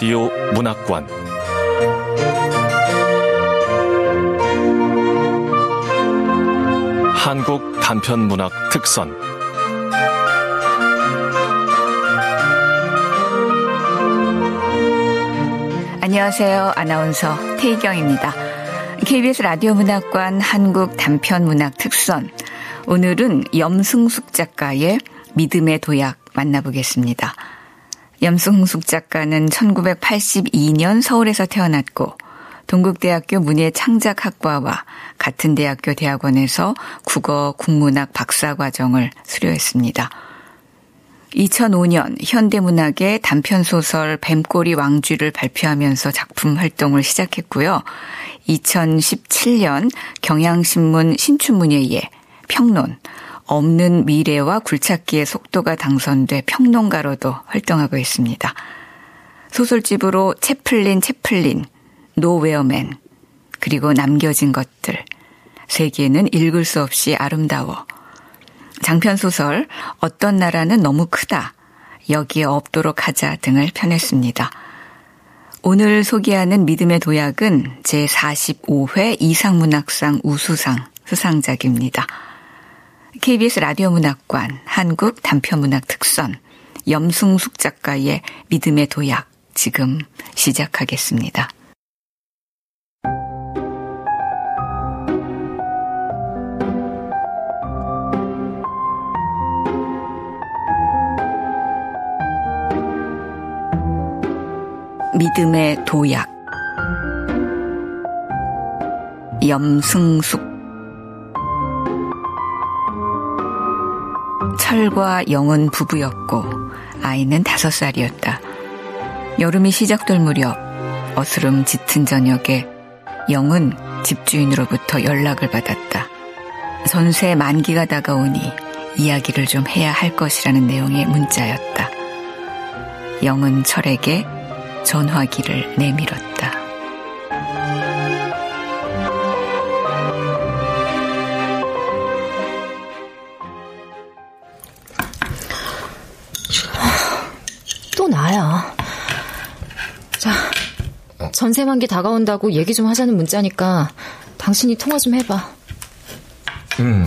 라디오 문학관 한국 단편 문학 특선 안녕하세요. 아나운서 태희경입니다. KBS 라디오 문학관 한국 단편 문학 특선 오늘은 염승숙 작가의 믿음의 도약 만나보겠습니다. 염승숙 작가는 1982년 서울에서 태어났고 동국대학교 문예창작학과와 같은 대학교 대학원에서 국어 국문학 박사 과정을 수료했습니다. 2005년 현대문학의 단편소설 뱀꼬리 왕쥐를 발표하면서 작품 활동을 시작했고요. 2017년 경향신문 신춘문예에 평론, 없는 미래와 굴착기의 속도가 당선돼 평론가로도 활동하고 있습니다. 소설집으로 채플린 채플린, 노웨어맨, 그리고 남겨진 것들, 세계는 읽을 수 없이 아름다워, 장편 소설 어떤 나라는 너무 크다, 여기에 없도록 하자 등을 펴냈습니다. 오늘 소개하는 믿음의 도약은 제45회 이상문학상 우수상 수상작입니다. KBS 라디오 문학관 한국 단편문학 특선 염승숙 작가의 믿음의 도약 지금 시작하겠습니다. 믿음의 도약 염승숙 철과 영은 부부였고 아이는 다섯 살이었다. 여름이 시작될 무렵 어스름 짙은 저녁에 영은 집주인으로부터 연락을 받았다. 전세 만기가 다가오니 이야기를 좀 해야 할 것이라는 내용의 문자였다. 영은 철에게 전화기를 내밀었다. 나야. 자, 전세 만기 다가온다고 얘기 좀 하자는 문자니까 당신이 통화 좀 해봐. 음.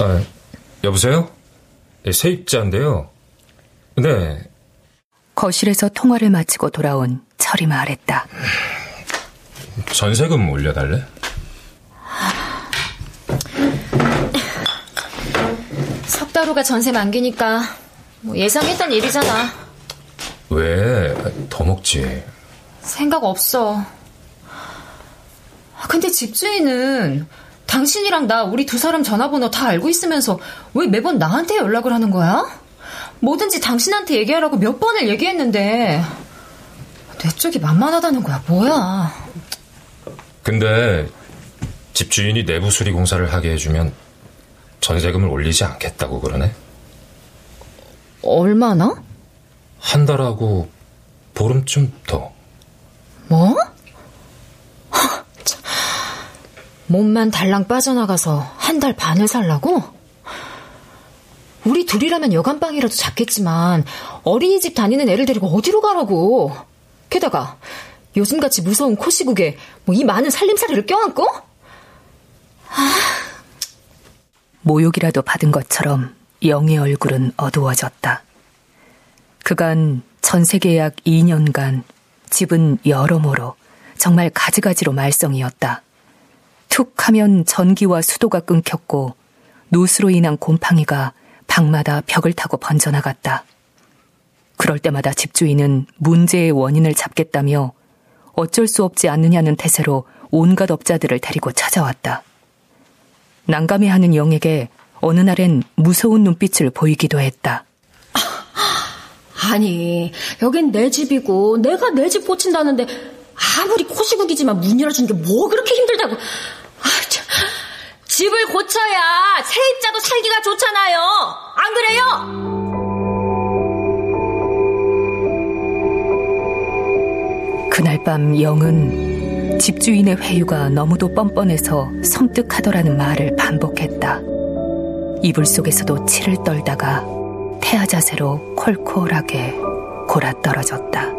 아, 여보세요? 네, 세입자인데요. 네. 거실에서 통화를 마치고 돌아온 철이 말했다. 전세금 올려달래? 석 달후가 전세 만기니까 뭐 예상했던 일이잖아. 왜? 더 먹지. 생각 없어. 근데 집주인은 당신이랑 나 우리 두 사람 전화번호 다 알고 있으면서 왜 매번 나한테 연락을 하는 거야? 뭐든지 당신한테 얘기하라고 몇 번을 얘기했는데 내 쪽이 만만하다는 거야 뭐야 근데 집주인이 내부 수리 공사를 하게 해주면 전세금을 올리지 않겠다고 그러네 얼마나? 한 달하고 보름쯤 더 뭐? 몸만 달랑 빠져나가서 한 달 반을 살라고? 우리 둘이라면 여간방이라도 잡겠지만 어린이집 다니는 애를 데리고 어디로 가라고? 게다가 요즘같이 무서운 코시국에 뭐 이 많은 살림살이를 껴안고? 아... 모욕이라도 받은 것처럼 영의 얼굴은 어두워졌다. 그간 전세계 약 2년간 집은 여러모로 정말 가지가지로 말썽이었다. 툭 하면 전기와 수도가 끊겼고 노수로 인한 곰팡이가 방마다 벽을 타고 번져나갔다. 그럴 때마다 집주인은 문제의 원인을 잡겠다며 어쩔 수 없지 않느냐는 태세로 온갖 업자들을 데리고 찾아왔다. 난감해하는 영에게 어느 날엔 무서운 눈빛을 보이기도 했다. 아니, 여긴 내 집이고 내가 내 집 고친다는데 아무리 코시국이지만 문 열어주는 게 뭐 그렇게 힘들다고. 아, 참. 집을 고쳐야 세입자도 살기가 좋잖아요. 안 그래요? 그날 밤 영은 집주인의 회유가 너무도 뻔뻔해서 섬뜩하더라는 말을 반복했다. 이불 속에서도 치를 떨다가 태아 자세로 콜콜하게 골아 떨어졌다.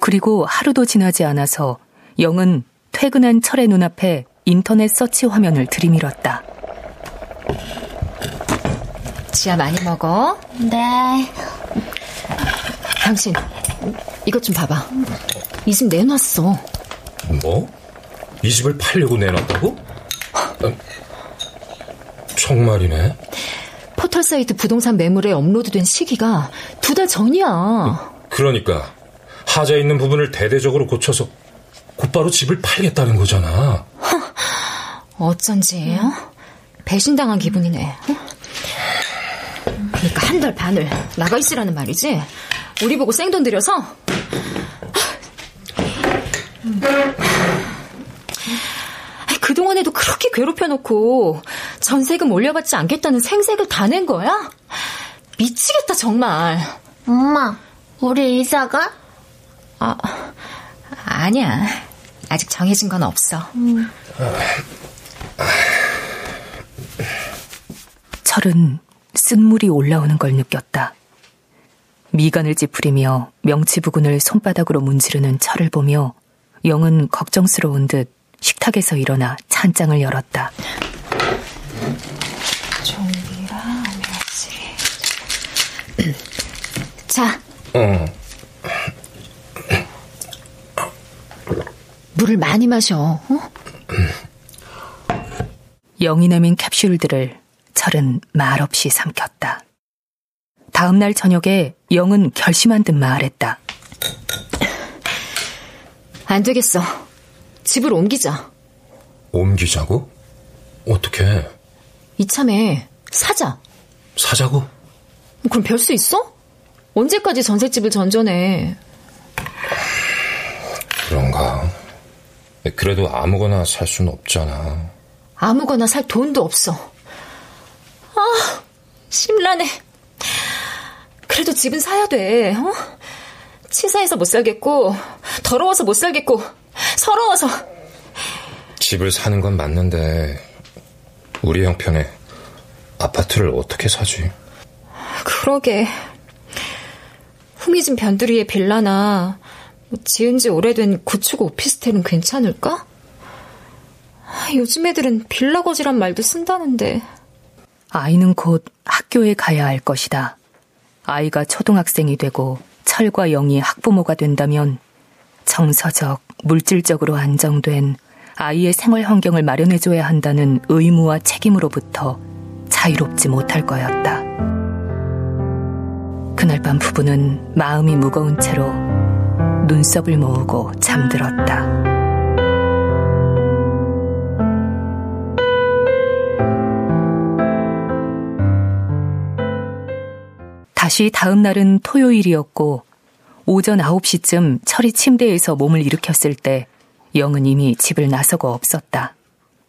그리고 하루도 지나지 않아서 영은 퇴근한 철의 눈앞에 인터넷 서치 화면을 들이밀었다. 지아 많이 먹어? 네. 당신, 이것 좀 봐봐. 이 집 내놨어. 뭐? 이 집을 팔려고 내놨다고? 정말이네. 포털 사이트 부동산 매물에 업로드된 시기가 두 달 전이야. 그러니까 하자 있는 부분을 대대적으로 고쳐서 곧바로 집을 팔겠다는 거잖아. 어쩐지 어? 배신당한 기분이네. 어? 그러니까 한 달 반을 나가 있으라는 말이지. 우리 보고 생돈 들여서 그동안에도 그렇게 괴롭혀놓고 전세금 올려받지 않겠다는 생색을 다 낸 거야? 미치겠다 정말. 엄마, 우리 이사가? 아, 아니야. 아직 정해진 건 없어. 음. 철은 쓴물이 올라오는 걸 느꼈다. 미간을 찌푸리며 명치 부근을 손바닥으로 문지르는 철을 보며 영은 걱정스러운 듯 식탁에서 일어나 찬장을 열었다. 종이랑 며칠. 자. 어. 물을 많이 마셔. 어? 영이 내민 캡슐들을 철은 말없이 삼켰다. 다음 날 저녁에 영은 결심한 듯 말했다. 안 되겠어. 집을 옮기자. 옮기자고? 어떻게? 이참에 사자. 사자고? 그럼 별 수 있어? 언제까지 전셋집을 전전해? 그런가. 그래도 아무거나 살 수는 없잖아. 아무거나 살 돈도 없어. 아, 심란해. 그래도 집은 사야 돼, 어? 치사해서 못 살겠고, 더러워서 못 살겠고, 서러워서. 집을 사는 건 맞는데, 우리 형편에 아파트를 어떻게 사지? 그러게. 후미진 변두리의 빌라나 뭐 지은 지 오래된 구축 오피스텔은 괜찮을까? 요즘 애들은 빌라 거지란 말도 쓴다는데. 아이는 곧 학교에 가야 할 것이다. 아이가 초등학생이 되고 철과 영이 학부모가 된다면 정서적, 물질적으로 안정된 아이의 생활 환경을 마련해줘야 한다는 의무와 책임으로부터 자유롭지 못할 거였다. 그날 밤 부부는 마음이 무거운 채로 눈썹을 모으고 잠들었다. 다시 다음 날은 토요일이었고 오전 9시쯤 철이 침대에서 몸을 일으켰을 때 영은 이미 집을 나서고 없었다.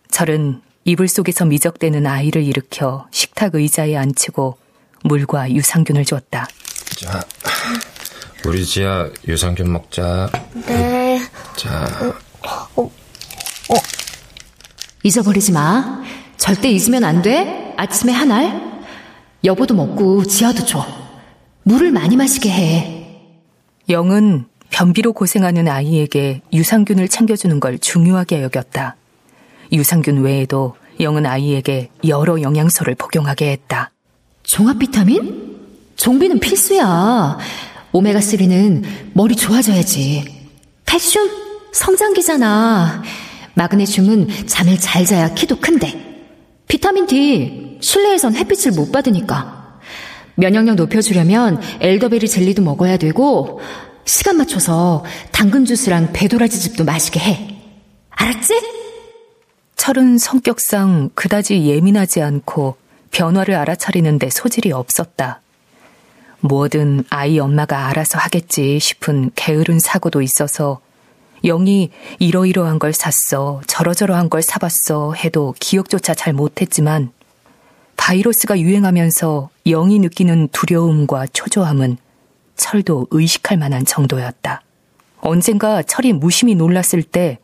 철은 이불 속에서 미적대는 아이를 일으켜 식탁 의자에 앉히고 물과 유산균을 줬다. 자, 우리 지아 유산균 먹자. 네. 자. 어, 어. 잊어버리지 마. 절대 잊으면 안 돼. 아침에 한 알. 여보도 먹고 지아도 줘. 물을 많이 마시게 해. 영은 변비로 고생하는 아이에게 유산균을 챙겨주는 걸 중요하게 여겼다. 유산균 외에도 영은 아이에게 여러 영양소를 복용하게 했다. 종합 비타민? 종비는 필수야. 오메가3는 머리 좋아져야지. 칼슘? 성장기잖아. 마그네슘은 잠을 잘 자야 키도 큰데. 비타민 D, 실내에선 햇빛을 못 받으니까. 면역력 높여주려면 엘더베리 젤리도 먹어야 되고, 시간 맞춰서 당근 주스랑 배도라지 즙도 마시게 해. 알았지? 철은 성격상 그다지 예민하지 않고 변화를 알아차리는데 소질이 없었다. 뭐든 아이 엄마가 알아서 하겠지 싶은 게으른 사고도 있어서 영이 이러이러한 걸 샀어, 저러저러한 걸 사봤어 해도 기억조차 잘 못했지만 바이러스가 유행하면서 영이 느끼는 두려움과 초조함은 철도 의식할 만한 정도였다. 언젠가 철이 무심히 놀랐을 때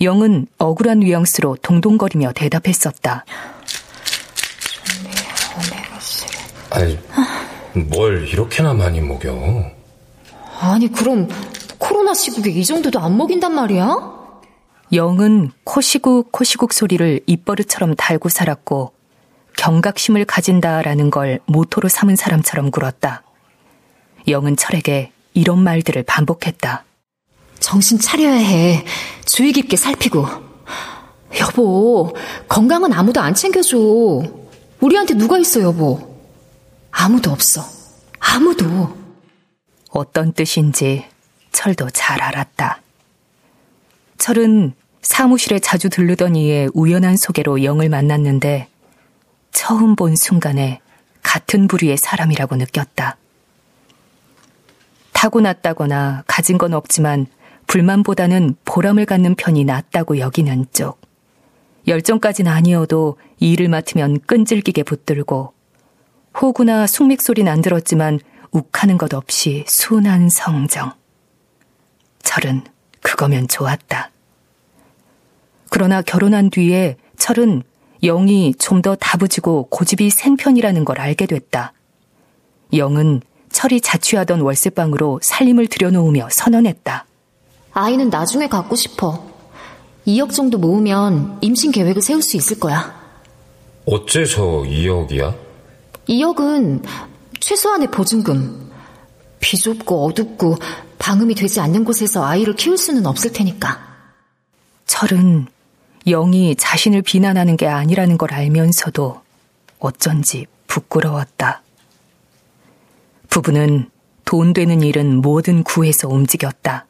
영은 억울한 뉘앙스로 동동거리며 대답했었다. 아니, 뭘 이렇게나 많이 먹여? 아니, 그럼 코로나 시국에 이 정도도 안 먹인단 말이야? 영은 코시국 코시국 소리를 입버릇처럼 달고 살았고 경각심을 가진다라는 걸 모토로 삼은 사람처럼 굴었다. 영은 철에게 이런 말들을 반복했다. 정신 차려야 해. 주의 깊게 살피고. 여보, 건강은 아무도 안 챙겨줘. 우리한테 누가 있어, 여보? 아무도 없어. 아무도. 어떤 뜻인지 철도 잘 알았다. 철은 사무실에 자주 들르던 이의 우연한 소개로 영을 만났는데 처음 본 순간에 같은 부류의 사람이라고 느꼈다. 타고났다거나 가진 건 없지만 불만보다는 보람을 갖는 편이 낫다고 여기는 쪽. 열정까지는 아니어도 일을 맡으면 끈질기게 붙들고 호구나 숙맥 소리는 안 들었지만 욱하는 것 없이 순한 성정. 철은 그거면 좋았다. 그러나 결혼한 뒤에 철은 영이 좀 더 다부지고 고집이 센 편이라는 걸 알게 됐다. 영은 철이 자취하던 월세방으로 살림을 들여놓으며 선언했다. 아이는 나중에 갖고 싶어. 2억 정도 모으면 임신 계획을 세울 수 있을 거야. 어째 저 2억이야? 2억은 최소한의 보증금. 비좁고 어둡고 방음이 되지 않는 곳에서 아이를 키울 수는 없을 테니까. 철은 영이 자신을 비난하는 게 아니라는 걸 알면서도 어쩐지 부끄러웠다. 부부는 돈 되는 일은 뭐든 구해서 움직였다.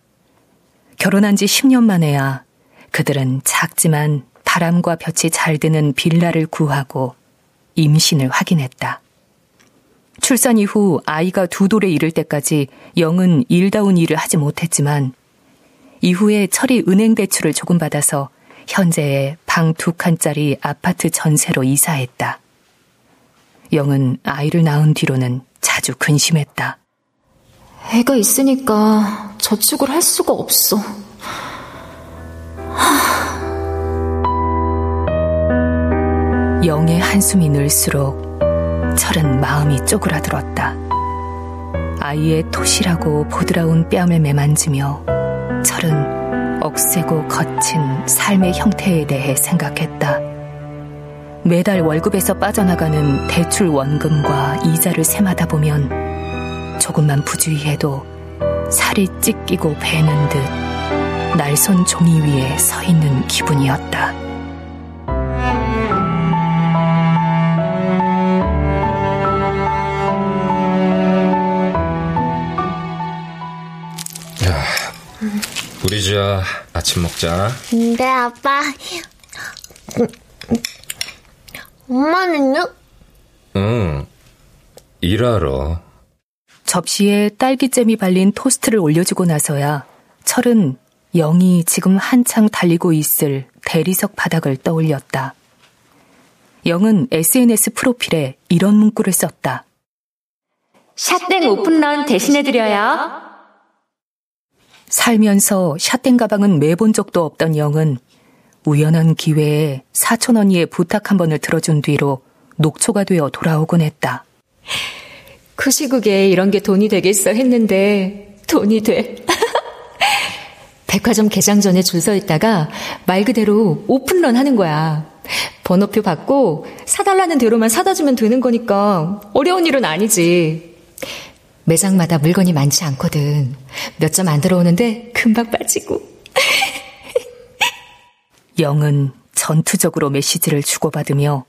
결혼한 지 10년 만에야 그들은 작지만 바람과 볕이 잘 드는 빌라를 구하고 임신을 확인했다. 출산 이후 아이가 두 돌에 이를 때까지 영은 일다운 일을 하지 못했지만 이후에 철이 은행 대출을 조금 받아서 현재의 방 두 칸짜리 아파트 전세로 이사했다. 영은 아이를 낳은 뒤로는 자주 근심했다. 애가 있으니까 저축을 할 수가 없어. 영의 한숨이 늘수록 철은 마음이 쪼그라들었다. 아이의 토실하고 보드라운 뺨을 매만지며 철은 억세고 거친 삶의 형태에 대해 생각했다. 매달 월급에서 빠져나가는 대출 원금과 이자를 세마다 보면 조금만 부주의해도 살이 찢기고 베는 듯 날선 종이 위에 서 있는 기분이었다. 지야 아침 먹자. 네, 아빠. 엄마는요? 응, 일하러. 접시에 딸기잼이 발린 토스트를 올려주고 나서야 철은 영이 지금 한창 달리고 있을 대리석 바닥을 떠올렸다. 영은 SNS 프로필에 이런 문구를 썼다. 샷땡 오픈런 대신해드려요. 살면서 샷땡 가방은 매본 적도 없던 영은 우연한 기회에 사촌 언니의 부탁 한 번을 들어준 뒤로 녹초가 되어 돌아오곤 했다. 그 시국에 이런 게 돈이 되겠어 했는데 돈이 돼. 백화점 개장 전에 줄 서 있다가 말 그대로 오픈런 하는 거야. 번호표 받고 사달라는 대로만 사다 주면 되는 거니까 어려운 일은 아니지. 매장마다 물건이 많지 않거든. 몇 점 안 들어오는데 금방 빠지고. 영은 전투적으로 메시지를 주고받으며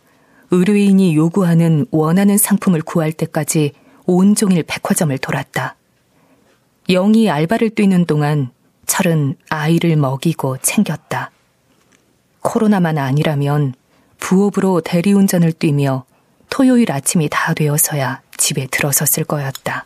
의뢰인이 요구하는 원하는 상품을 구할 때까지 온종일 백화점을 돌았다. 영이 알바를 뛰는 동안 철은 아이를 먹이고 챙겼다. 코로나만 아니라면 부업으로 대리운전을 뛰며 토요일 아침이 다 되어서야 집에 들어섰을 거였다.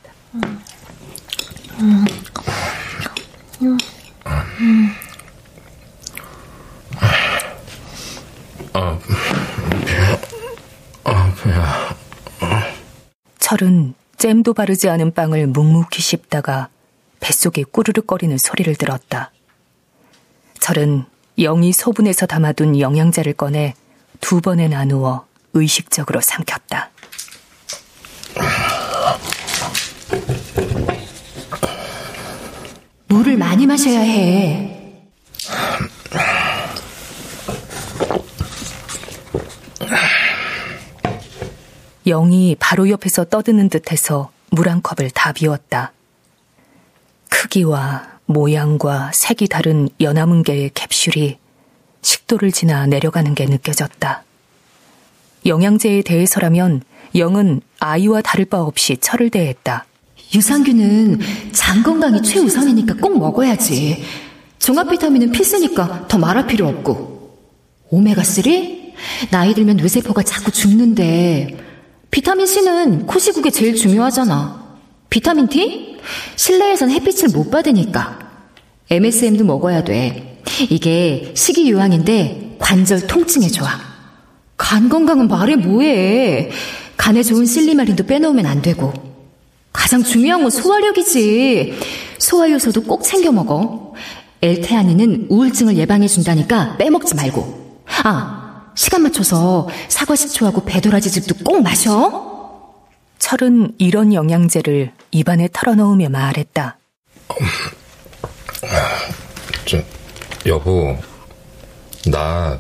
철은 잼도 바르지 않은 빵을 묵묵히 씹다가 뱃속에 꾸르륵거리는 소리를 들었다. 철은 영이 소분해서 담아둔 영양제를 꺼내 두 번에 나누어 의식적으로 삼켰다. 물을 많이 마셔야 해. 영이 바로 옆에서 떠드는 듯해서 물 한 컵을 다 비웠다. 크기와 모양과 색이 다른 개의 캡슐이 식도를 지나 내려가는 게 느껴졌다. 영양제에 대해서라면 영은 아이와 다를 바 없이 철을 대했다. 유산균은 장 건강이 최우선이니까 꼭 먹어야지. 종합 비타민은 필수니까 더 말할 필요 없고. 오메가3? 나이 들면 뇌세포가 자꾸 죽는데 비타민 C는 코시국에 제일 중요하잖아. 비타민 D? 실내에선 햇빛을 못 받으니까. MSM도 먹어야 돼. 이게 식이유황인데 관절 통증에 좋아. 간 건강은 말해 뭐해. 간에 좋은 실리마린도 빼놓으면 안 되고. 가장 중요한 건 소화력이지. 소화 요소도 꼭 챙겨 먹어. 엘테아닌은 우울증을 예방해 준다니까 빼먹지 말고. 아, 시간 맞춰서 사과 식초하고 배도라지 즙도 꼭 마셔. 철은 이런 영양제를 입안에 털어넣으며 말했다. 저, 여보, 나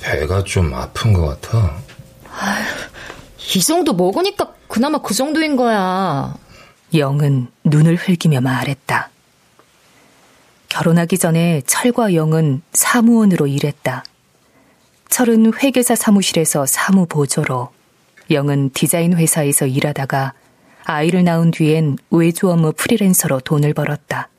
배가 좀 아픈 것 같아. 이 정도 먹으니까 그나마 그 정도인 거야. 영은 눈을 흘기며 말했다. 결혼하기 전에 철과 영은 사무원으로 일했다. 철은 회계사 사무실에서 사무 보조로, 영은 디자인 회사에서 일하다가 아이를 낳은 뒤엔 외주 업무 프리랜서로 돈을 벌었다.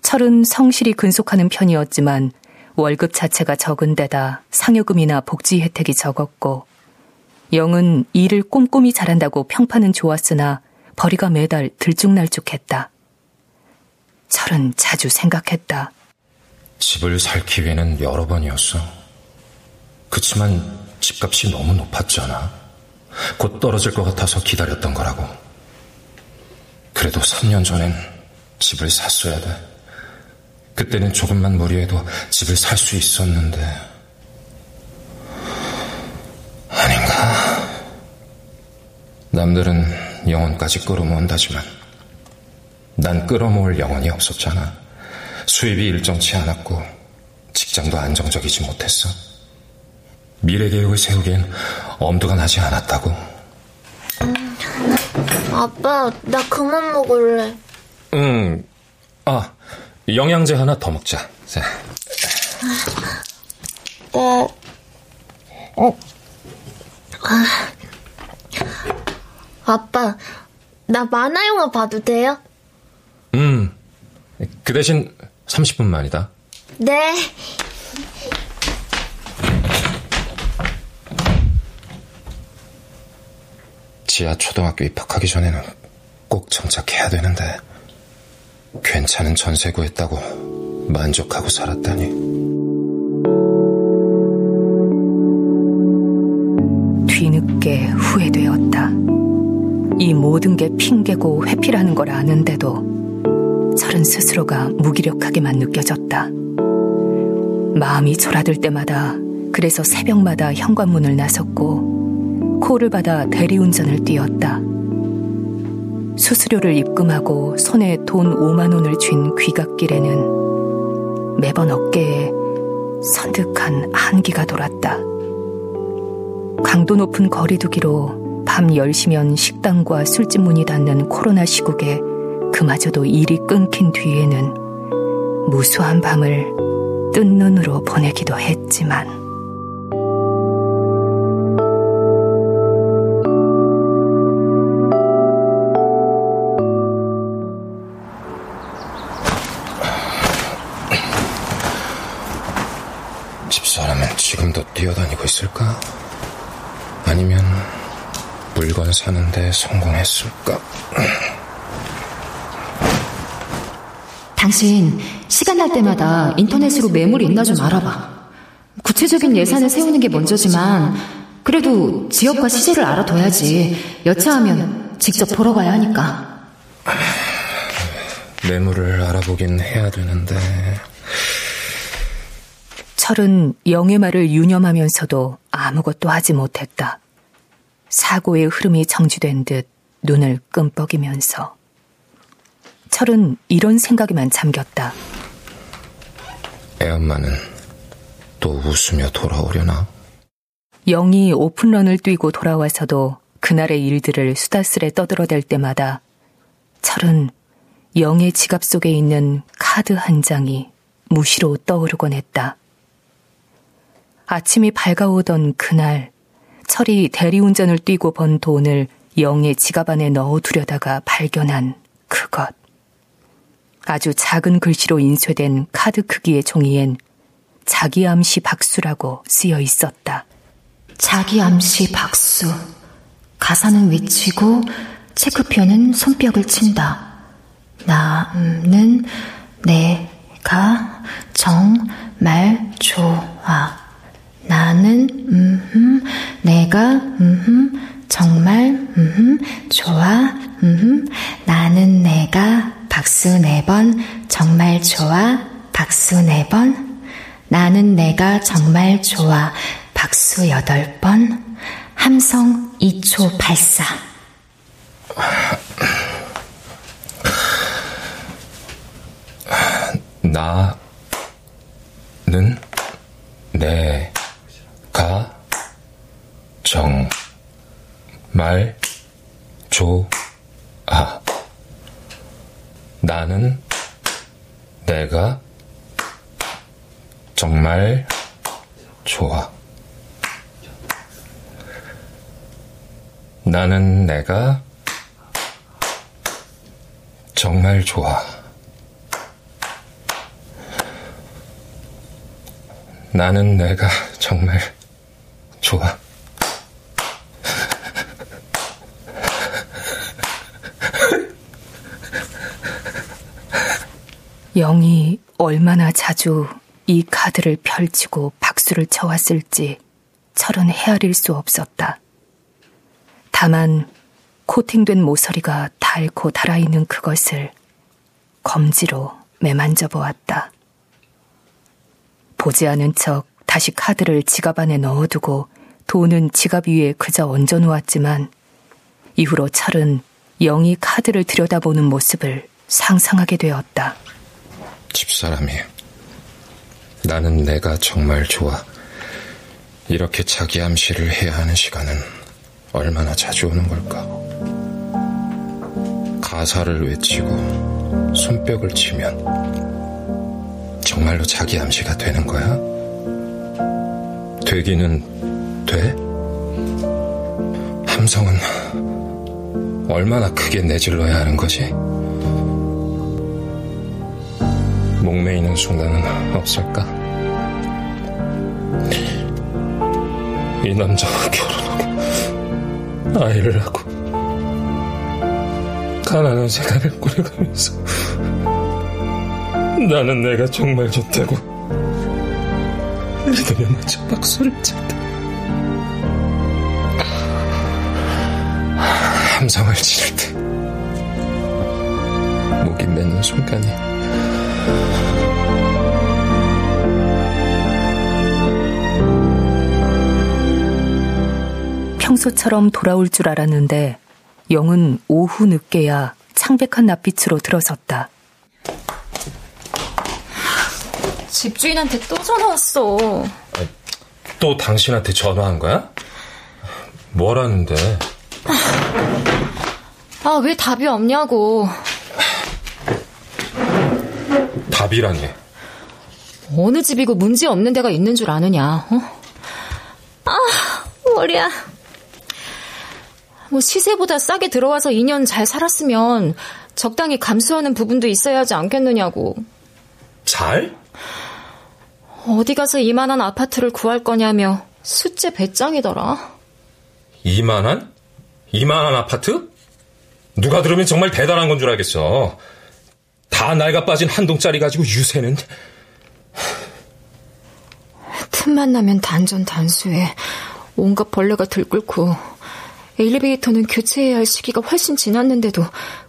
철은 성실히 근속하는 편이었지만 월급 자체가 적은 데다 상여금이나 복지 혜택이 적었고, 영은 일을 꼼꼼히 잘한다고 평판은 좋았으나 벌이가 매달 들쭉날쭉했다. 철은 자주 생각했다. 집을 살 기회는 여러 번이었어. 그치만 집값이 너무 높았잖아. 곧 떨어질 것 같아서 기다렸던 거라고. 그래도 3년 전엔 집을 샀어야 돼. 그때는 조금만 무리해도 집을 살 수 있었는데. 아닌가. 남들은 영혼까지 끌어모은다지만 난 끌어모을 영혼이 없었잖아. 수입이 일정치 않았고 직장도 안정적이지 못했어. 미래 계획을 세우기엔 엄두가 나지 않았다고. 아빠, 나 그만 먹을래. 응. 아, 영양제 하나 더 먹자. 자. 네. 어. 아. 아빠, 나 만화 영화 봐도 돼요? 음. 그 대신 30분만이다. 네. 지하 초등학교 입학하기 전에는 꼭 정착해야 되는데 괜찮은 전세 구했다고 만족하고 살았다니. 이 모든 게 핑계고 회피라는 걸 아는데도 철은 스스로가 무기력하게만 느껴졌다. 마음이 졸아들 때마다 그래서 새벽마다 현관문을 나섰고 코를 받아 대리운전을 뛰었다. 수수료를 입금하고 손에 돈 5만 원을 쥔 귀갓길에는 매번 어깨에 선득한 한기가 돌았다. 강도 높은 거리두기로 밤 10시면 식당과 술집 문이 닫는 코로나 시국에 그마저도 일이 끊긴 뒤에는 무수한 밤을 뜬 눈으로 보내기도 했지만 집사람은 지금도 뛰어다니고 있을까? 물건 사는데 성공했을까? 당신 시간 날 때마다 인터넷으로 매물이 있나 좀 알아봐. 구체적인 예산을 세우는 게 먼저지만 그래도 지역과 시세를 알아둬야지. 여차하면 직접 보러 가야 하니까. 매물을 알아보긴 해야 되는데. 철은 영의 말을 유념하면서도 아무것도 하지 못했다. 사고의 흐름이 정지된 듯 눈을 끔뻑이면서. 철은 이런 생각에만 잠겼다. 애엄마는 또 웃으며 돌아오려나? 영이 오픈런을 뛰고 돌아와서도 그날의 일들을 수다스레 떠들어댈 때마다 철은 영의 지갑 속에 있는 카드 한 장이 무시로 떠오르곤 했다. 아침이 밝아오던 그날 철이 대리운전을 뛰고 번 돈을 영의 지갑 안에 넣어두려다가 발견한 그것. 아주 작은 글씨로 인쇄된 카드 크기의 종이엔 자기 암시 박수라고 쓰여 있었다. 자기 암시 박수. 가사는 외치고 체크표는 손뼉을 친다. 나는 내가 정말 좋아. 나는 음흠 내가 음흠 정말 음흠 좋아 음흠 나는 내가 박수 네 번 정말 좋아 박수 네 번 나는 내가 정말 좋아 박수 여덟 번. 함성 2초 발사. 나는 내가 정 말 좋아. 나는 내가 정말 좋아. 나는 내가 정말 좋아. 나는 내가 정말 좋아. 영이 얼마나 자주 이 카드를 펼치고 박수를 쳐왔을지 철은 헤아릴 수 없었다. 다만 코팅된 모서리가 닳고 달아있는 그것을 검지로 매만져 보았다. 보지 않은 척 다시 카드를 지갑 안에 넣어두고 돈은 지갑 위에 그저 얹어 놓았지만 이후로 철은 영이 카드를 들여다보는 모습을 상상하게 되었다. 집사람이 나는 내가 정말 좋아. 이렇게 자기 암시를 해야 하는 시간은 얼마나 자주 오는 걸까? 가사를 외치고 손뼉을 치면 정말로 자기 암시가 되는 거야? 되기는 돼? 함성은 얼마나 크게 내질러야 하는 거지? 목매이는 순간은 없을까? 이 남자와 결혼하고 아이를 하고 가난한 생활을 꾸려가면서 나는 내가 정말 좋다고 리듬에 맞춰 박수를 쳤다. 함성을 지를 때 목이 맺는 순간이 평소처럼 돌아올 줄 알았는데 영은 오후 늦게야 창백한 낯빛으로 들어섰다. 집주인한테 또 전화 왔어. 또 당신한테 전화한 거야? 뭐라는데? 아, 왜 답이 없냐고. 답이라니. 어느 집이고 문제 없는 데가 있는 줄 아느냐, 어? 아, 머리야. 뭐 시세보다 싸게 들어와서 2년 잘 살았으면 적당히 감수하는 부분도 있어야 하지 않겠느냐고. 잘? 어디 가서 이만한 아파트를 구할 거냐며 숫제 배짱이더라. 이만한? 이만한 아파트? 누가 들으면 정말 대단한 건 줄 알겠어. 다 낡아 빠진 한 동짜리 가지고 유세는. 틈만 나면 단전 단수에 온갖 벌레가 들끓고 엘리베이터는 교체해야 할 시기가 훨씬 지났는데도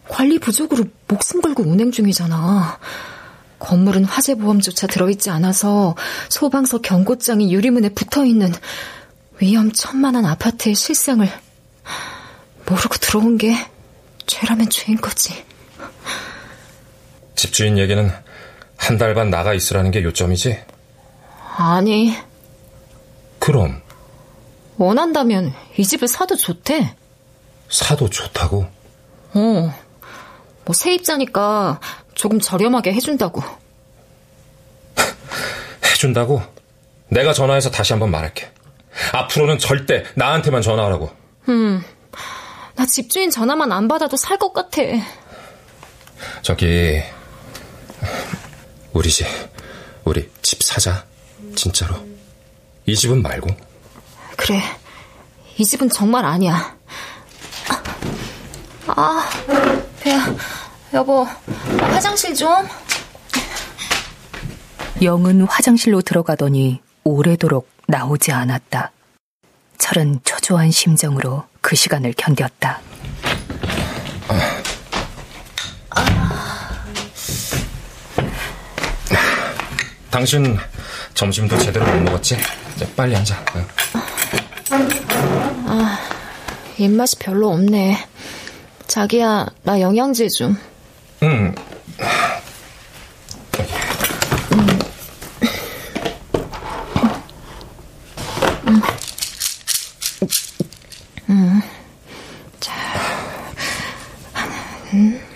관리 부족으로 목숨 걸고 운행 중이잖아. 건물은 화재 보험조차 들어있지 않아서 소방서 경고장이 유리문에 붙어 있는 위험천만한 아파트의 실상을 모르고 들어온 게 죄라면 죄인 거지. 집주인 얘기는 한 달 반 나가 있으라는 게 요점이지? 아니. 그럼. 원한다면 이 집을 사도 좋대. 사도 좋다고? 어. 뭐 세입자니까 조금 저렴하게 해준다고. 해준다고? 내가 전화해서 다시 한번 말할게. 앞으로는 절대 나한테만 전화하라고. 음. 나 집주인 전화만 안 받아도 살 것 같아. 저기, 우리 집, 우리 집 사자. 진짜로. 이 집은 말고. 그래. 이 집은 정말 아니야. 아, 배야. 여보, 화장실 좀. 영은 화장실로 들어가더니 오래도록 나오지 않았다. 철은 초조한 심정으로 그 시간을 견뎠다. 당신 점심도 제대로 못 먹었지? 이제 빨리 앉아. 아, 입맛이 별로 없네. 자기야, 나 영양제 좀. 응. 음. 음. 자.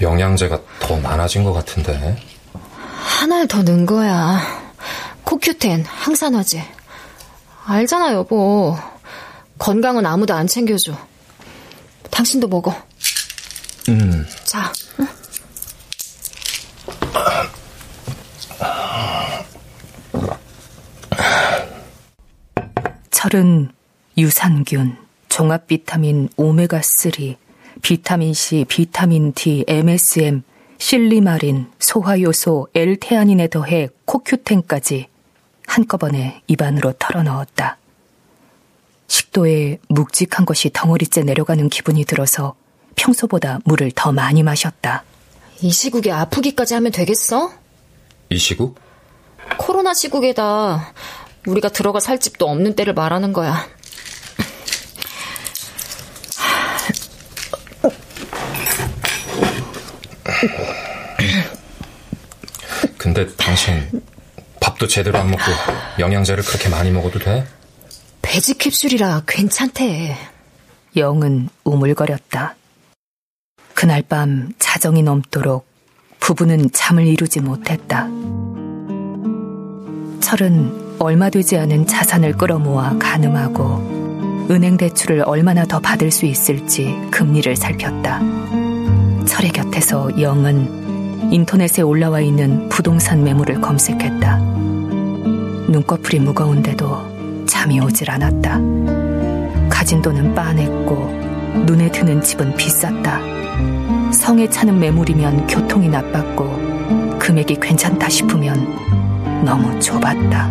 영양제가 더 많아진 것 같은데. 하나를 더 넣은 거야. 코큐텐, 항산화제. 알잖아, 여보. 건강은 아무도 안 챙겨줘. 당신도 먹어. 음. 자. 응? 철은 유산균, 종합 비타민 오메가3, 비타민 C, 비타민 D, MSM, 실리마린, 소화효소, L테아닌에 더해 코큐텐까지 한꺼번에 입안으로 털어넣었다. 식도에 묵직한 것이 덩어리째 내려가는 기분이 들어서 평소보다 물을 더 많이 마셨다. 이 시국에 아프기까지 하면 되겠어? 이 시국? 코로나 시국에다 우리가 들어가 살 집도 없는 때를 말하는 거야. 근데 당신 밥도 제대로 안 먹고 영양제를 그렇게 많이 먹어도 돼? 배지 캡슐이라 괜찮대. 영은 우물거렸다. 그날 밤 자정이 넘도록 부부는 잠을 이루지 못했다. 철은 얼마 되지 않은 자산을 끌어모아 가늠하고 은행 대출을 얼마나 더 받을 수 있을지 금리를 살폈다. 철의 곁에서 영은 인터넷에 올라와 있는 부동산 매물을 검색했다. 눈꺼풀이 무거운데도 잠이 오질 않았다. 가진 돈은 빤했고 눈에 드는 집은 비쌌다. 성에 차는 매물이면 교통이 나빴고 금액이 괜찮다 싶으면 너무 좁았다.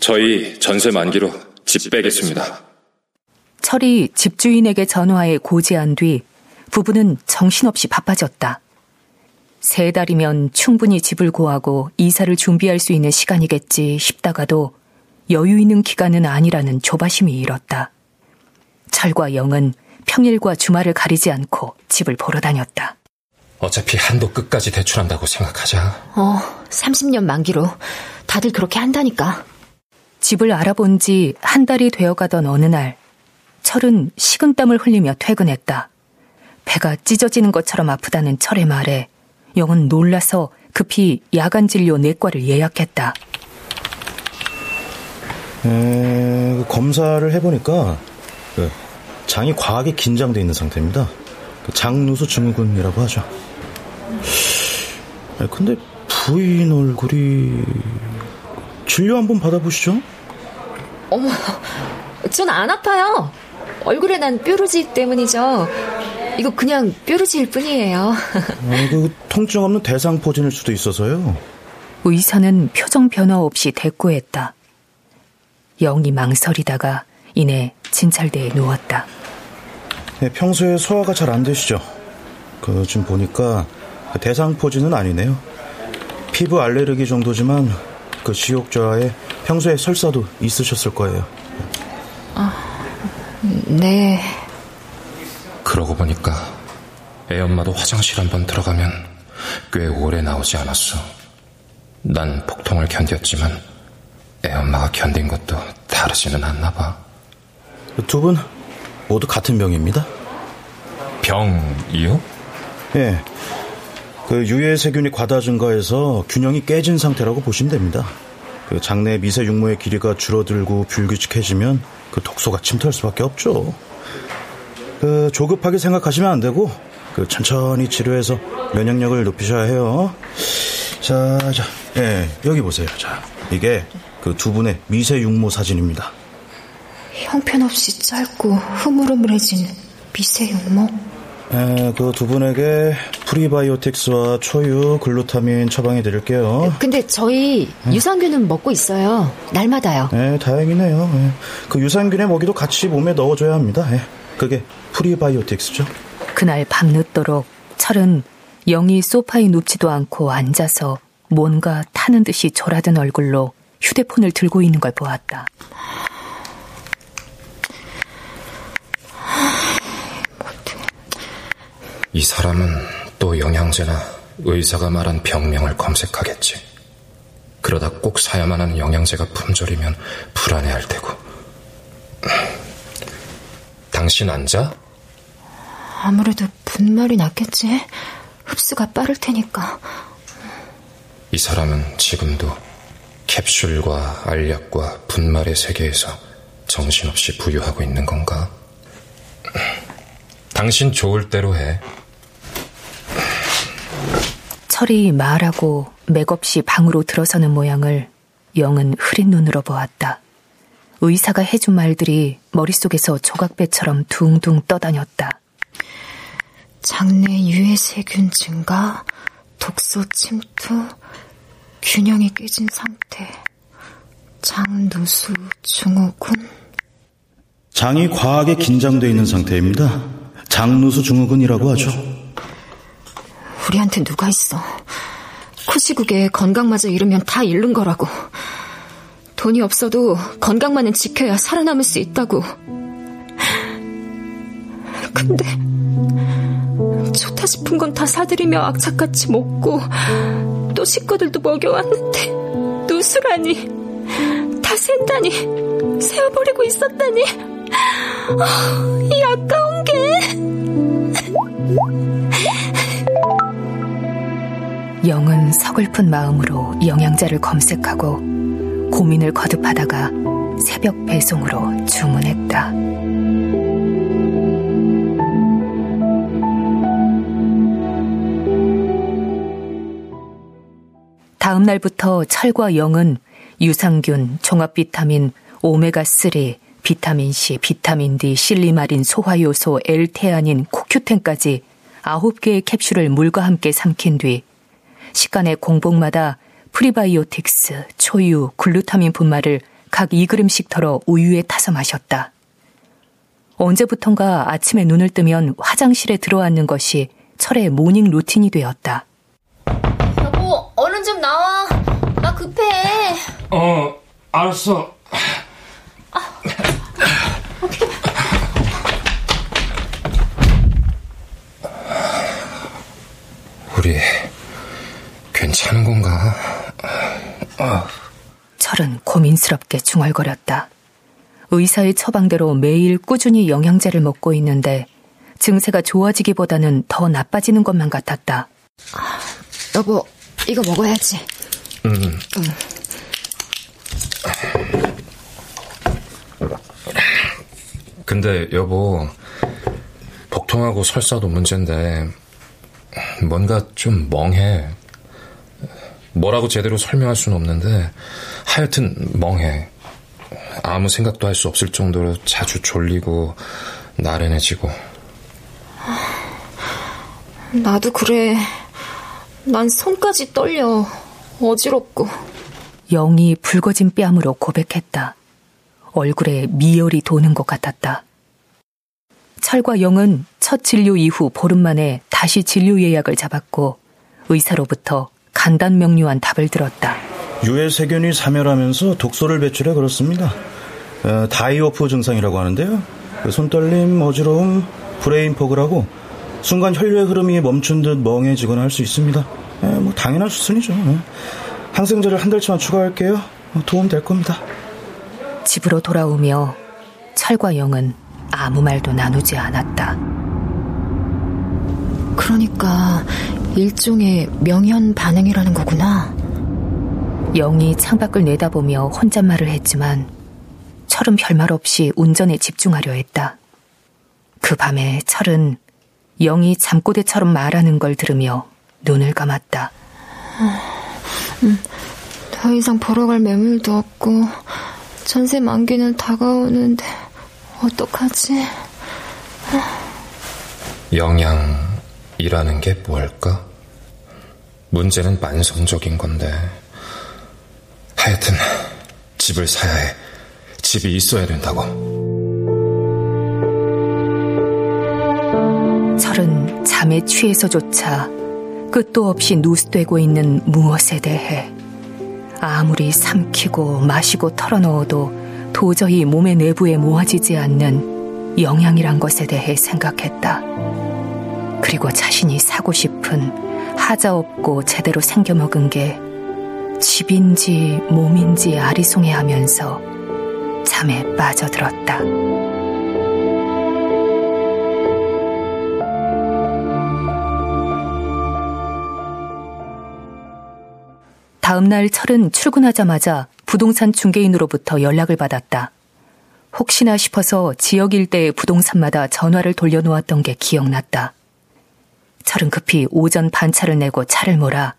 저희 전세 만기로 집 빼겠습니다. 철이 집주인에게 전화해 고지한 뒤 부부는 정신없이 바빠졌다. 세 달이면 충분히 집을 구하고 이사를 준비할 수 있는 시간이겠지 싶다가도 여유 있는 기간은 아니라는 조바심이 일었다. 철과 영은 평일과 주말을 가리지 않고 집을 보러 다녔다. 어차피 한도 끝까지 대출한다고 생각하자. 어, 30년 만기로. 다들 그렇게 한다니까. 집을 알아본 지 한 달이 되어가던 어느 날, 철은 식은땀을 흘리며 퇴근했다. 배가 찢어지는 것처럼 아프다는 철의 말에 영은 놀라서 급히 야간 진료 내과를 예약했다. 에, 그 검사를 해보니까 그 장이 과하게 긴장돼 있는 상태입니다. 그 장누수 증후군이라고 하죠. 에, 근데 부인 얼굴이 진료 한번 받아보시죠. 어머, 전 안 아파요. 얼굴에 난 뾰루지 때문이죠. 이거 그냥 뾰루지일 뿐이에요. 아, 그 통증 없는 대상포진일 수도 있어서요. 의사는 표정 변화 없이 대꾸했다. 영이 망설이다가 이내 진찰대에 누웠다. 네, 평소에 소화가 잘 안 되시죠? 그 지금 보니까 대상포진은 아니네요. 피부 알레르기 정도지만 그 지옥좌에 평소에 설사도 있으셨을 거예요. 아, 네. 그러고 보니까 애 엄마도 화장실 한번 들어가면 꽤 오래 나오지 않았어. 난 폭통을 견뎠지만 애 엄마가 견딘 것도 다르지는 않나 봐. 두 분 모두 같은 병입니다. 병이요? 예. 그 유해 세균이 과다 증가해서 균형이 깨진 상태라고 보시면 됩니다. 그 장내 미세 육모의 길이가 줄어들고 불규칙해지면 그 독소가 침투할 수밖에 없죠. 그 조급하게 생각하시면 안 되고 그 천천히 치료해서 면역력을 높이셔야 해요. 자, 자, 예, 여기 보세요. 자, 이게 그 두 분의 미세 육모 사진입니다. 형편없이 짧고 흐물흐물해진 미세 육모. 예, 그 두 분에게 프리바이오틱스와 초유, 글루타민 처방해 드릴게요. 근데 저희 유산균은 먹고 있어요. 날마다요. 네, 다행이네요. 예. 그 유산균의 먹이도 같이 몸에 넣어줘야 합니다. 예. 그게 프리바이오틱스죠. 그날 밤늦도록 철은 영이 소파에 눕지도 않고 앉아서 뭔가 타는 듯이 졸아든 얼굴로 휴대폰을 들고 있는 걸 보았다. 이 사람은 또 영양제나 의사가 말한 병명을 검색하겠지. 그러다 꼭 사야만 하는 영양제가 품절이면 불안해할 테고. 당신 앉아? 아무래도 분말이 낫겠지. 흡수가 빠를 테니까. 이 사람은 지금도 캡슐과 알약과 분말의 세계에서 정신없이 부유하고 있는 건가? 당신 좋을 대로 해. 철이 말하고 맥없이 방으로 들어서는 모양을 영은 흐린 눈으로 보았다. 의사가 해준 말들이 머릿속에서 조각배처럼 둥둥 떠다녔다. 장내 유해세균 증가, 독소 침투, 균형이 깨진 상태, 장누수 증후군. 장이 과하게 긴장되어 있는 상태입니다. 장누수 증후군이라고 하죠. 우리한테 누가 있어. 코시국에 건강마저 잃으면 다 잃는 거라고. 돈이 없어도 건강만은 지켜야 살아남을 수 있다고. 근데 좋다 싶은 건 다 사들이며 악착같이 먹고 또 식구들도 먹여왔는데 누수라니 다 샌다니 세어버리고 있었다니 어, 이 아까운 게 영은 서글픈 마음으로 영양제를 검색하고 고민을 거듭하다가 새벽 배송으로 주문했다. 다음 날부터 철과 영은 유산균, 종합 비타민, 오메가3, 비타민 C, 비타민 D, 실리마린, 소화효소, L테아닌, 코큐텐까지 9개의 캡슐을 물과 함께 삼킨 뒤 식간의 공복마다 프리바이오틱스, 초유, 글루타민 분말을 각 2그램씩 털어 우유에 타서 마셨다. 언제부턴가 아침에 눈을 뜨면 화장실에 들어앉는 것이 철의 morning routine이 되었다. 여보, 얼른 좀 나와. 나 급해. 어, 알았어. 우리 괜찮은 건가? 철은 고민스럽게 중얼거렸다. 의사의 처방대로 매일 꾸준히 영양제를 먹고 있는데 증세가 좋아지기보다는 더 나빠지는 것만 같았다. 여보, 이거 먹어야지. 음. 응. 근데 여보, 복통하고 설사도 문제인데 뭔가 좀 멍해. 뭐라고 제대로 설명할 수는 없는데 하여튼 멍해. 아무 생각도 할 수 없을 정도로 자주 졸리고 나른해지고. 나도 그래. 난 손까지 떨려. 어지럽고. 영이 붉어진 뺨으로 고백했다. 얼굴에 미열이 도는 것 같았다. 철과 영은 첫 진료 이후 보름 만에 다시 진료 예약을 잡았고 의사로부터 간단 명료한 답을 들었다. 유해 세균이 사멸하면서 독소를 배출해 그렇습니다. 어, die-off 증상이라고 하는데요. 그 손떨림, 어지러움, brain fog라고 순간 혈류의 흐름이 멈춘 듯 멍해지거나 할 수 있습니다. 에, 뭐 당연한 수순이죠. 에. 항생제를 한 달치만 추가할게요. 어, 도움 될 겁니다. 집으로 돌아오며 철과 영은 아무 말도 나누지 않았다. 그러니까 일종의 명현 반응이라는 거구나. 영이 창밖을 내다보며 혼잣말을 했지만 철은 별말 없이 운전에 집중하려 했다. 그 밤에 철은 영이 잠꼬대처럼 말하는 걸 들으며 눈을 감았다. 음, 더 이상 보러 갈 매물도 없고 전세 만기는 다가오는데 어떡하지? 영양이라는 게 뭘까? 문제는 만성적인 건데 하여튼 집을 사야 해. 집이 있어야 된다고. 철은 잠에 취해서조차 끝도 없이 누수되고 있는 무엇에 대해 아무리 삼키고 마시고 털어넣어도 도저히 몸의 내부에 모아지지 않는 영양이란 것에 대해 생각했다. 그리고 자신이 사고 싶은 하자 없고 제대로 생겨먹은 게 집인지 몸인지 아리송해 하면서 잠에 빠져들었다. 다음날 철은 출근하자마자 부동산 중개인으로부터 연락을 받았다. 혹시나 싶어서 지역 일대의 부동산마다 전화를 돌려놓았던 게 기억났다. 철은 급히 오전 반차를 내고 차를 몰아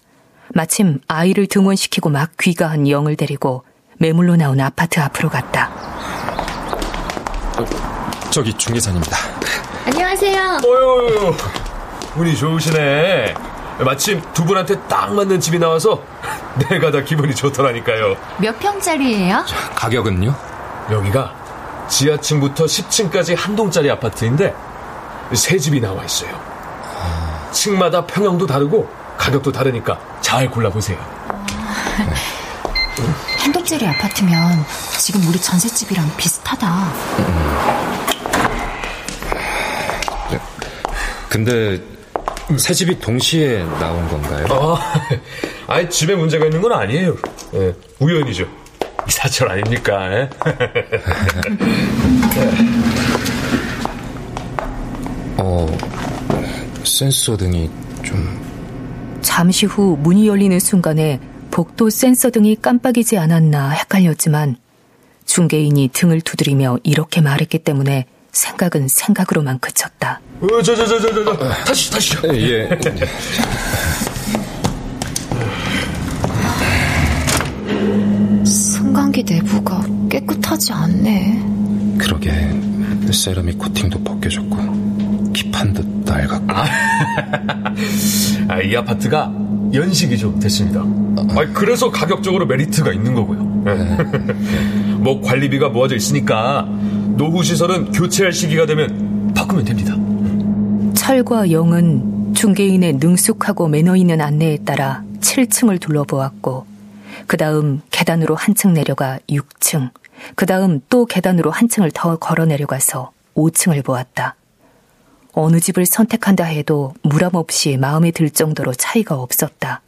마침 아이를 등원시키고 막 귀가한 영을 데리고 매물로 나온 아파트 앞으로 갔다. 어, 저기 중개사입니다. 안녕하세요. 어유 운이 좋으시네. 마침 두 분한테 딱 맞는 집이 나와서 내가 다 기분이 좋더라니까요. 몇 평짜리예요? 가격은요? 여기가 지하층부터 10층까지 한 동짜리 아파트인데 세 집이 나와 있어요. 층마다 평형도 다르고 가격도 다르니까 잘 골라보세요. 한 동짜리 아파트면 지금 우리 전셋집이랑 비슷하다. 근데 새 집이 동시에 나온 건가요? 아, 아니 집에 문제가 있는 건 아니에요. 예, 우연이죠. 이사철 아닙니까? 예? 어, 센서 등이 좀... 잠시 후 문이 열리는 순간에 복도 센서 등이 깜빡이지 않았나 헷갈렸지만 중개인이 등을 두드리며 이렇게 말했기 때문에 생각은 생각으로만 그쳤다. 어, 저, 저, 저, 저, 저, 저. 다시, 다시. 예. 승강기 내부가 깨끗하지 않네. 그러게 세라믹 코팅도 벗겨졌고 킵한 듯 낡았고. 아, 아, 이 아파트가 연식이 좀 됐습니다. 아, 그래서 가격적으로 메리트가 있는 거고요. 뭐 관리비가 모아져 있으니까 노후 시설은 교체할 시기가 되면 바꾸면 됩니다. 철과 영은 중개인의 능숙하고 매너 있는 안내에 따라 7층을 둘러보았고 그 다음 계단으로 한층 내려가 6층, 그 다음 또 계단으로 한 층을 더 걸어 내려가서 5층을 보았다. 어느 집을 선택한다 해도 무람 없이 마음에 들 정도로 차이가 없었다.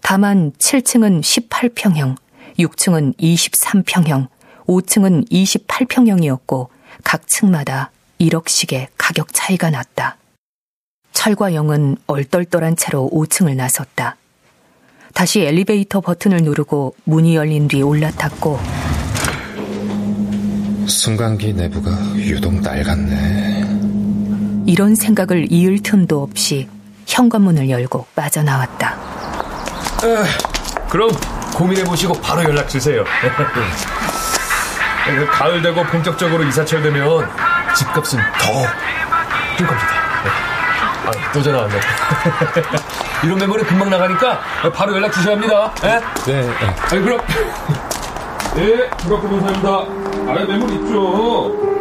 다만 7층은 18평형, 6층은 23평형, 5층은 28평형이었고 각 층마다 1억씩의 가격 차이가 났다. 철과 영은 얼떨떨한 채로 5층을 나섰다. 다시 엘리베이터 버튼을 누르고 문이 열린 뒤 올라탔고 승강기 내부가 유독 낡았네. 이런 생각을 이을 틈도 없이 현관문을 열고 빠져나왔다. 에, 그럼 고민해보시고 바로 연락 주세요. 가을 되고 본격적으로 이사철 되면 집값은 더 뛸 겁니다. 아, 또 전화 왔네. 이런 메모리 금방 나가니까 바로 연락 주셔야 합니다. 네? 네. 네. 아니, 그럼. 네, 주각 변호사입니다. 아래 매물 있죠.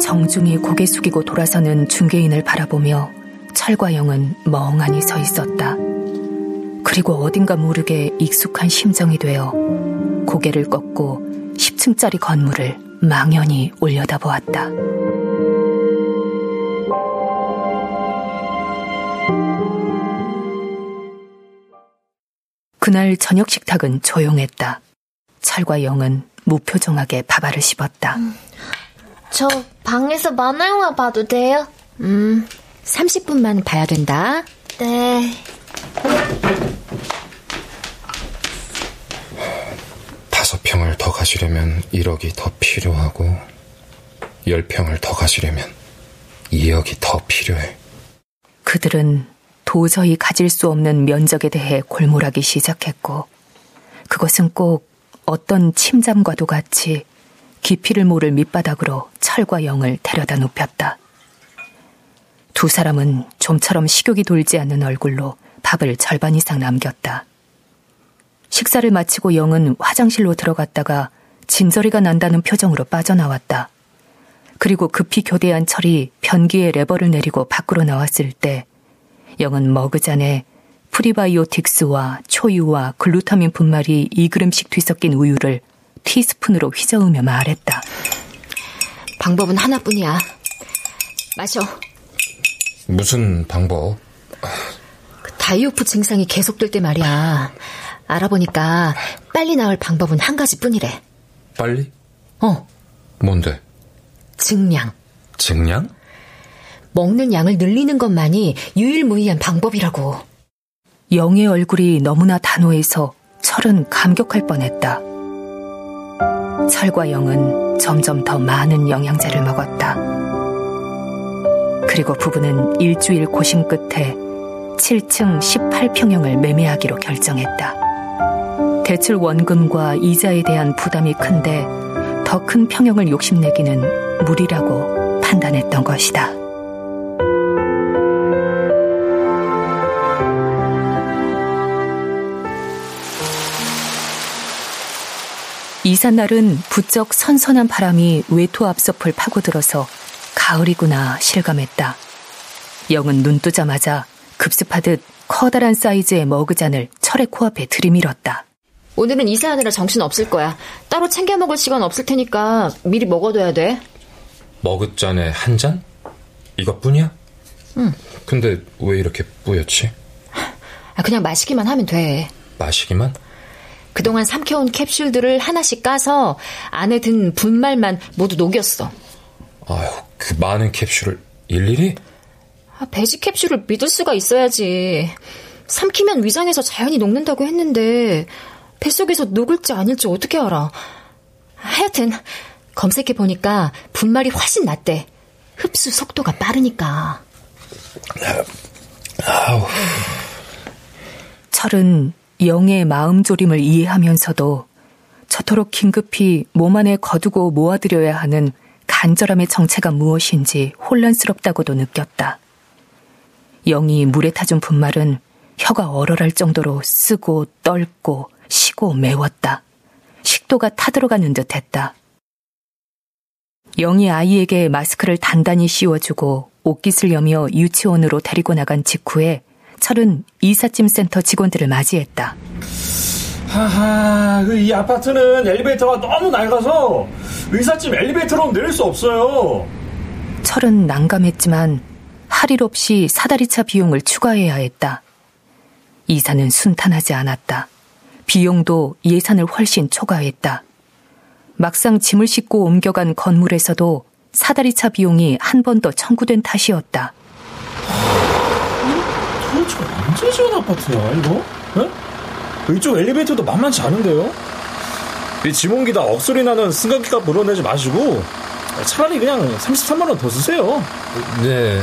정중히 고개 숙이고 돌아서는 중개인을 바라보며 철과 영은 멍하니 서 있었다. 그리고 어딘가 모르게 익숙한 심정이 되어 고개를 꺾고 10층짜리 건물을 망연히 올려다보았다. 그날 저녁 식탁은 조용했다. 철과 영은 무표정하게 밥알을 씹었다. 음, 저 방에서 만화 영화 봐도 돼요? 음, 30분만 봐야 된다. 네. 다섯 평을 더 가시려면 1억이 더 필요하고, 10평을 더 가시려면 2억이 더 필요해. 그들은 도저히 가질 수 없는 면적에 대해 골몰하기 시작했고, 그것은 꼭 어떤 침잠과도 같이 깊이를 모를 밑바닥으로 철과 영을 데려다 눕혔다. 두 사람은 좀처럼 식욕이 돌지 않는 얼굴로 밥을 절반 이상 남겼다. 식사를 마치고 영은 화장실로 들어갔다가 진저리가 난다는 표정으로 빠져나왔다. 그리고 급히 교대한 철이 변기에 레버를 내리고 밖으로 나왔을 때 영은 머그잔에 프리바이오틱스와 초유와 글루타민 분말이 2g씩 뒤섞인 우유를 티스푼으로 휘저으며 말했다. 방법은 하나뿐이야. 마셔. 무슨 방법? 그 다이오프 증상이 계속될 때 말이야. 알아보니까 빨리 나을 방법은 한 가지뿐이래. 빨리? 어. 뭔데? 증량. 증량? 먹는 양을 늘리는 것만이 유일무이한 방법이라고. 영의 얼굴이 너무나 단호해서 철은 감격할 뻔했다. 철과 영은 점점 더 많은 영양제를 먹었다. 그리고 부부는 일주일 고심 끝에 7층 18평형을 매매하기로 결정했다. 대출 원금과 이자에 대한 부담이 큰데 더 큰 평형을 욕심내기는 무리라고 판단했던 것이다. 이삿날은 부쩍 선선한 바람이 외투 앞섭을 파고들어서 가을이구나 실감했다. 영은 눈 뜨자마자 급습하듯 커다란 사이즈의 머그잔을 철의 코앞에 들이밀었다. 오늘은 이사하느라 정신 없을 거야. 따로 챙겨 먹을 시간 없을 테니까 미리 먹어둬야 돼. 머그잔에 한 잔? 이것뿐이야? 응. 근데 왜 이렇게 뿌옇지? 아, 그냥 마시기만 하면 돼. 마시기만? 그동안 삼켜온 캡슐들을 하나씩 까서 안에 든 분말만 모두 녹였어. 아휴, 그 많은 캡슐을 일일이? 아, 배지 캡슐을 믿을 수가 있어야지. 삼키면 위장에서 자연히 녹는다고 했는데 뱃속에서 녹을지 아닐지 어떻게 알아? 하여튼 검색해 보니까 분말이 훨씬 낫대. 흡수 속도가 빠르니까. 아우. 철은 영의 마음 조림을 이해하면서도 저토록 긴급히 몸 안에 거두고 모아들여야 하는 간절함의 정체가 무엇인지 혼란스럽다고도 느꼈다. 영이 물에 타준 분말은 혀가 얼얼할 정도로 쓰고 떨고 시고 매웠다. 식도가 타들어가는 듯 했다. 영이 아이에게 마스크를 단단히 씌워주고 옷깃을 여며 유치원으로 데리고 나간 직후에 철은 이삿짐 센터 직원들을 맞이했다. 하하, 그이 아파트는 엘리베이터가 너무 낡아서 의사집 엘리베이터로 내릴 수 없어요. 철은 난감했지만 할 일 없이 사다리차 비용을 추가해야 했다. 이사는 순탄하지 않았다. 비용도 예산을 훨씬 초과했다. 막상 짐을 싣고 옮겨간 건물에서도 사다리차 비용이 한 번 더 청구된 탓이었다. 도대체 언제 지은 아파트야, 이거? 에? 이쪽 엘리베이터도 만만치 않은데요? 이 지몬기다 억소리 나는 승강기값 물어내지 마시고 차라리 그냥 33만 원 더 쓰세요. 네.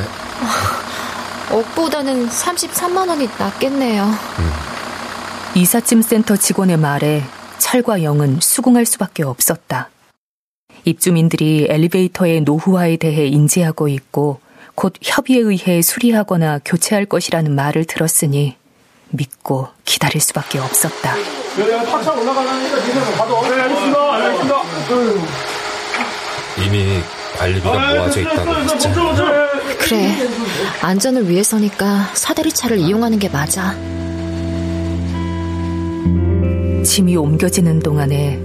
억보다는 33만 원이 낫겠네요. 음. 이삿짐 센터 직원의 말에 철과 영은 수긍할 수밖에 없었다. 입주민들이 엘리베이터의 노후화에 대해 인지하고 있고 곧 협의에 의해 수리하거나 교체할 것이라는 말을 들었으니 믿고 기다릴 수밖에 없었다. 네. 이미 관리비가 모아져 있다고 했지. 그래. 안전을 위해서니까 사다리 차를 이용하는 게 맞아. 짐이 옮겨지는 동안에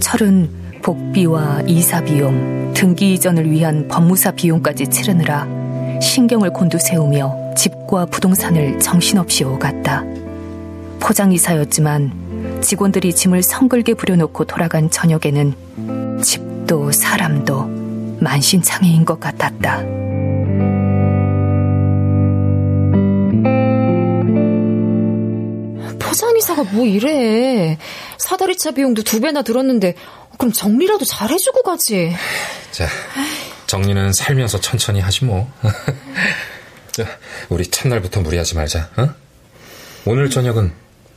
철은 복비와 이사 비용, 등기 이전을 위한 법무사 비용까지 치르느라 신경을 곤두세우며 집과 부동산을 정신없이 오갔다. 포장이사였지만 직원들이 짐을 성글게 부려놓고 돌아간 저녁에는 집도 사람도 만신창이인 것 같았다. 포장이사가 뭐 이래. 사다리차 비용도 두 배나 들었는데 그럼 정리라도 잘 해주고 가지. 자, 정리는 살면서 천천히 하지 뭐. 자, 우리 첫날부터 무리하지 말자. 어? 오늘 저녁은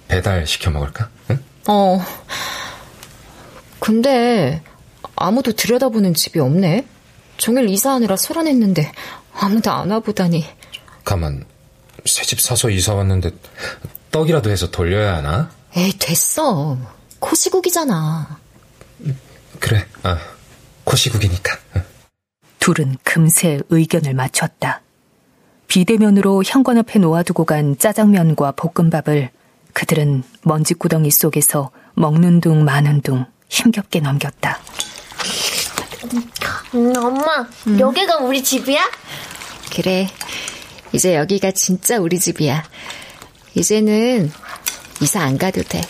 배달 시켜 먹을까? 응? 어. 근데 아무도 들여다보는 집이 없네. 종일 이사하느라 소란했는데 아무도 안 와보다니. 가만, 새집 사서 이사 왔는데 떡이라도 해서 돌려야 하나? 에이, 됐어. 코시국이잖아. 그래, 아, 코시국이니까. 둘은 금세 의견을 맞췄다. 비대면으로 현관 앞에 놓아두고 간 짜장면과 볶음밥을 그들은 먼지구덩이 속에서 먹는 둥 마는 둥 힘겹게 넘겼다. 음, 엄마, 음. 여기가 우리 집이야? 그래. 이제 여기가 진짜 우리 집이야. 이제는 이사 안 가도 돼.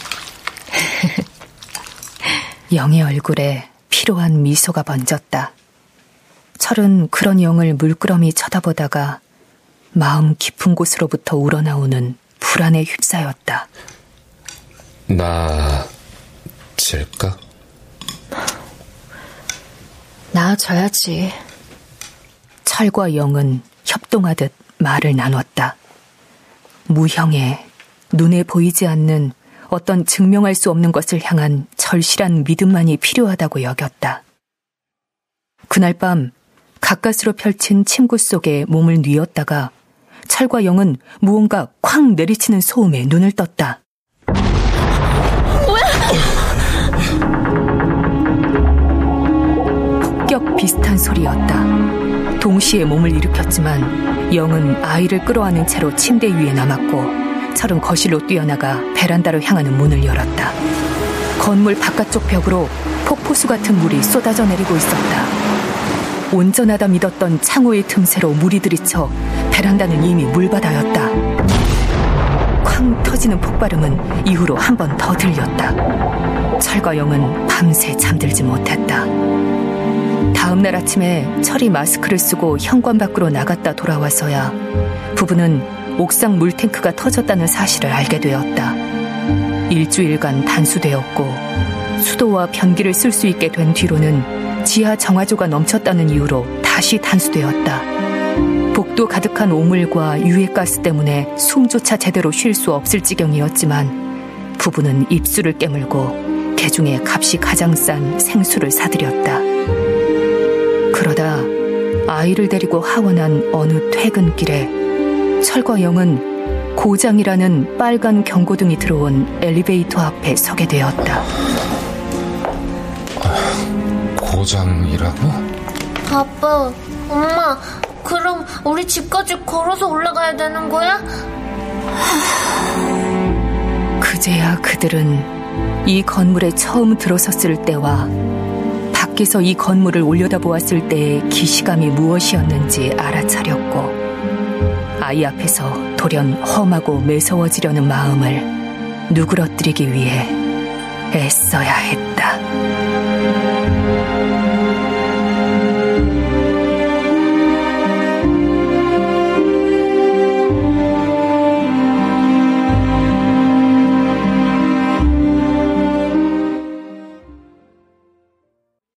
영의 얼굴에 피로한 미소가 번졌다. 철은 그런 영을 물끄러미 쳐다보다가 마음 깊은 곳으로부터 우러나오는 불안에 휩싸였다. 나 질까? 나아져야지. 철과 영은 협동하듯 말을 나눴다. 무형의 눈에 보이지 않는 어떤 증명할 수 없는 것을 향한 절실한 믿음만이 필요하다고 여겼다. 그날 밤 가까스로 펼친 침구 속에 몸을 뉘었다가 철과 영은 무언가 쾅 내리치는 소음에 눈을 떴다. 폭격 비슷한 소리였다. 동시에 몸을 일으켰지만 영은 아이를 끌어안은 채로 침대 위에 남았고 철은 거실로 뛰어나가 베란다로 향하는 문을 열었다. 건물 바깥쪽 벽으로 폭포수 같은 물이 쏟아져 내리고 있었다. 온전하다 믿었던 창호의 틈새로 물이 들이쳐 베란다는 이미 물바다였다. 쾅 터지는 폭발음은 이후로 한 번 더 들렸다. 철과 영은 밤새 잠들지 못했다. 다음 날 아침에 철이 마스크를 쓰고 현관 밖으로 나갔다 돌아와서야 부부는 옥상 물탱크가 터졌다는 사실을 알게 되었다. 일주일간 단수되었고 수도와 변기를 쓸 수 있게 된 뒤로는 지하 정화조가 넘쳤다는 이유로 다시 단수되었다. 복도 가득한 오물과 유해가스 때문에 숨조차 제대로 쉴 수 없을 지경이었지만 부부는 입술을 깨물고 개중에 값이 가장 싼 생수를 사들였다. 그러다 아이를 데리고 하원한 어느 퇴근길에 철과 영은 고장이라는 빨간 경고등이 들어온 엘리베이터 앞에 서게 되었다. 고장이라고? 아빠, 엄마, 그럼 우리 집까지 걸어서 올라가야 되는 거야? 그제야 그들은 이 건물에 처음 들어섰을 때와 밖에서 이 건물을 올려다보았을 때의 기시감이 무엇이었는지 알아차렸고 아이 앞에서 돌연 험하고 매서워지려는 마음을 누그러뜨리기 위해 애써야 했다.